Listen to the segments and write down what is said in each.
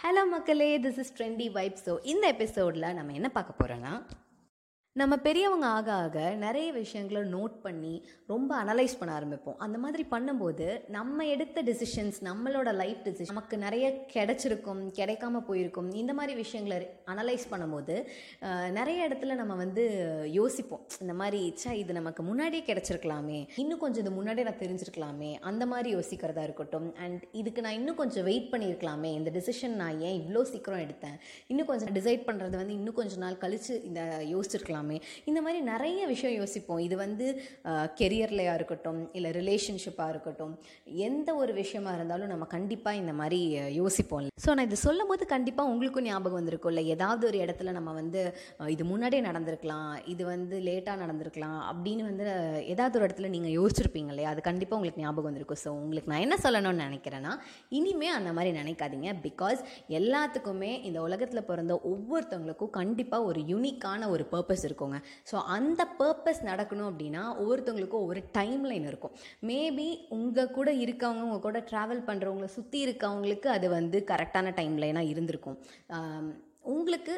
Hello மக்களே this is trendy vibe so இந்த எபிசோடில் நம்ம என்ன பார்க்க போகிறோன்னா நம்ம பெரியவங்க ஆக ஆக நிறைய விஷயங்களை நோட் பண்ணி ரொம்ப அனலைஸ் பண்ண ஆரம்பிப்போம். அந்த மாதிரி பண்ணும்போது நம்ம எடுத்த டிசிஷன்ஸ் நம்மளோட லைஃப் டிசிஷன் நமக்கு நிறைய கிடைச்சிருக்கும் கிடைக்காம போயிருக்கும். இந்த மாதிரி விஷயங்களை அனலைஸ் பண்ணும்போது நிறைய இடத்துல நம்ம வந்து யோசிப்போம். இந்த மாதிரி ச்சே இது நமக்கு முன்னாடியே கிடைச்சிருக்கலாமே. இன்னும் கொஞ்சம் இது முன்னாடியே நான் தெரிஞ்சிருக்கலாமே. அந்த மாதிரி யோசிக்கிறதா இருக்கட்டும். அண்ட் இதுக்கு நான் இன்னும் கொஞ்சம் வெயிட் பண்ணியிருக்கலாமே. இந்த டிசிஷன் நான் ஏன் இவ்வளோ சீக்கிரம் எடுத்தேன்? இன்னும் கொஞ்சம் டிசைட் பண்ணுறது வந்து இன்னும் கொஞ்சம் நாள் கழித்து இந்த யோசிச்சிருக்கலாம். இந்த மாதிரி நிறைய விஷயம் யோசிப்போம். இது வந்து கெரியர்லையாக இருக்கட்டும் இல்லை ரிலேஷன்ஷிப்பாக இருக்கட்டும் எந்த ஒரு விஷயமா இருந்தாலும் நம்ம கண்டிப்பாக இந்த மாதிரி யோசிப்போம். ஸோ நான் இது சொல்லும் போது கண்டிப்பாக உங்களுக்கும் ஞாபகம் வந்திருக்கும்ல ஏதாவது ஒரு இடத்துல நம்ம வந்து இது முன்னாடியே நடந்திருக்கலாம் இது வந்து லேட்டாக நடந்திருக்கலாம் அப்படின்னு வந்து ஏதாவது ஒரு இடத்துல நீங்கள் யோசிச்சிருப்பீங்க இல்லையா? அது கண்டிப்பாக உங்களுக்கு ஞாபகம் வந்திருக்கும். ஸோ உங்களுக்கு நான் என்ன சொல்லணும்னு நினைக்கிறேன்னா இனிமே அந்த மாதிரி நினைக்காதீங்க. பிகாஸ் எல்லாத்துக்குமே இந்த உலகத்தில் பிறந்த ஒவ்வொருத்தவங்களுக்கும் கண்டிப்பாக ஒரு யூனிக்கான ஒரு பர்பஸ் வச்சுருக்கோங்க. ஸோ அந்த பர்பஸ் நடக்கணும் அப்படின்னா ஒவ்வொருத்தவங்களுக்கும் ஒவ்வொரு டைம் லைன் இருக்கும். மேபி உங்கள் கூட இருக்கவங்க உங்கள் கூட ட்ராவல் பண்ணுறவங்கள சுற்றி இருக்கவங்களுக்கு அது வந்து கரெக்டான டைம் லைனாக இருந்திருக்கும். உங்களுக்கு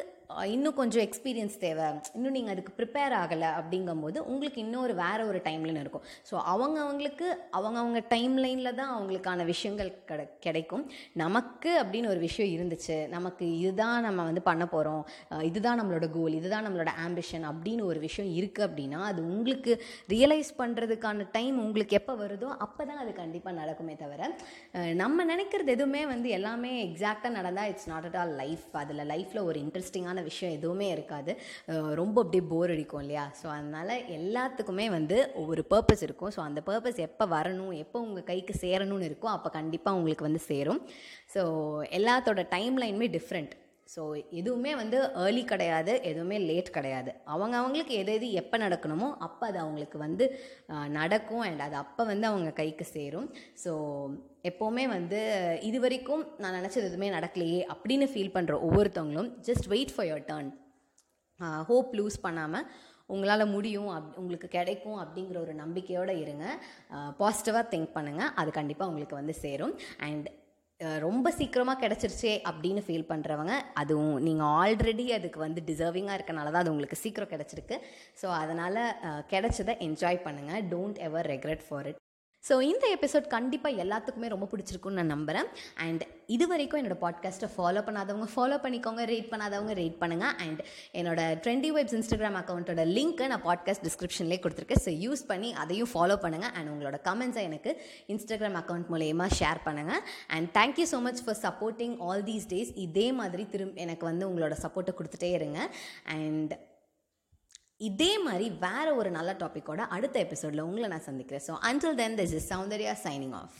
இன்னும் கொஞ்சம் எக்ஸ்பீரியன்ஸ் தேவை. இன்னும் நீங்கள் அதுக்கு ப்ரிப்பேர் ஆகலை அப்படிங்கும்போது உங்களுக்கு இன்னொரு வேறு ஒரு டைம்லைன் இருக்கும். ஸோ அவங்க அவங்களுக்கு அவங்க அவங்க டைம் லைனில் தான் அவங்களுக்கான விஷயங்கள் கிடை கிடைக்கும். நமக்கு அப்படின்னு ஒரு விஷயம் இருந்துச்சு. நமக்கு இதுதான் நம்ம வந்து பண்ண போகிறோம் இதுதான் நம்மளோட கோல் இதுதான் நம்மளோட ஆம்பிஷன் அப்படின்னு ஒரு விஷயம் இருக்குது அப்படின்னா அது உங்களுக்கு ரியலைஸ் பண்ணுறதுக்கான டைம் உங்களுக்கு எப்போ வருதோ அப்போ தான் அது கண்டிப்பாக நடக்குமே தவிர நம்ம நினைக்கிறது எதுவுமே வந்து எல்லாமே எக்ஸாக்டாக நடந்தால் it's not at all life அதில் லைஃப்பில் ஒரு இன்ட்ரெஸ்டிங்கான விஷயம் எதுவுமே இருக்காது. ரொம்ப அப்படியே போர் அடிக்கும் இல்லையா? ஸோ அதனால் எல்லாத்துக்குமே வந்து ஒவ்வொரு பர்பஸ் இருக்கும். ஸோ அந்த பர்பஸ் எப்போ வரணும் எப்போ உங்கள் கைக்கு சேரணும்னு இருக்கோ அப்போ கண்டிப்பாக உங்களுக்கு வந்து சேரும். ஸோ எல்லாத்தோட டைம் லைனுமே டிஃப்ரெண்ட் ஸோ எதுவுமே வந்து ஏர்லி கிடையாது எதுவுமே லேட் கிடையாது. அவங்க அவங்களுக்கு எது எது எப்போ நடக்கணுமோ அப்போ அது அவங்களுக்கு வந்து நடக்கும் அண்ட் அது அப்போ வந்து அவங்க கைக்கு சேரும். ஸோ எப்போவுமே வந்து இது வரைக்கும் நான் நினச்சது எதுவுமே நடக்கலையே அப்படின்னு ஃபீல் பண்ணுற ஒவ்வொருத்தவங்களும் just wait for your turn hope lose பண்ணாமல் உங்களால் முடியும் அப் உங்களுக்கு கிடைக்கும் அப்படிங்கிற ஒரு நம்பிக்கையோடு இருங்க. பாசிட்டிவாக திங்க் பண்ணுங்கள் அது கண்டிப்பாக உங்களுக்கு வந்து சேரும். அண்ட் ரொம்ப சீக்கிரமாக கிடச்சிருச்சே அப்படின்னு ஃபீல் பண்ணுறவங்க அதுவும் நீங்கள் ஆல்ரெடி அதுக்கு வந்து டிசர்விங்காக இருக்கனால தான் அது உங்களுக்கு சீக்கிரம் கிடச்சிருக்கு. ஸோ அதனால் கிடச்சதை என்ஜாய் பண்ணுங்கள் don't ever regret for it so இந்த எபிசோட் கண்டிப்பாக எல்லாத்துக்குமே ரொம்ப பிடிச்சிருக்குன்னு நான் நம்புகிறேன் அண்ட் இது வரைக்கும் என்னோட பாட்காஸ்ட்டை ஃபாலோ பண்ணாதவங்க ஃபாலோ பண்ணிக்கோங்க ரேட் பண்ணாதவங்க ரேட் பண்ணுங்கள் அண்ட் என்னோட ட்ரெண்டி வைப்ஸ் இன்ஸ்டாகிராம் அக்கௌண்ட்டோட லிங்க்கை நான் பாட்காஸ்ட் டிஸ்கிரிப்ஷன்லேயே கொடுத்துருக்கேன். ஸோ யூஸ் பண்ணி அதையும் ஃபாலோ பண்ணுங்கள் அண்ட் உங்களோட கமெண்ட்ஸை எனக்கு இன்ஸ்டாகிராம் அக்கௌண்ட் மூலயமா ஷேர் பண்ணுங்கள் and thank you so much for supporting all these days இதே மாதிரி திரும்ப எனக்கு வந்து உங்களோட சப்போர்ட்டை கொடுத்துட்டே இருங்க. அண்ட் இதே மாதிரி வேற ஒரு நல்ல டாப்பிக்கோட அடுத்த எபிசோடில் உங்களை நான் சந்திக்கிறேன். So until then this is Soundarya signing off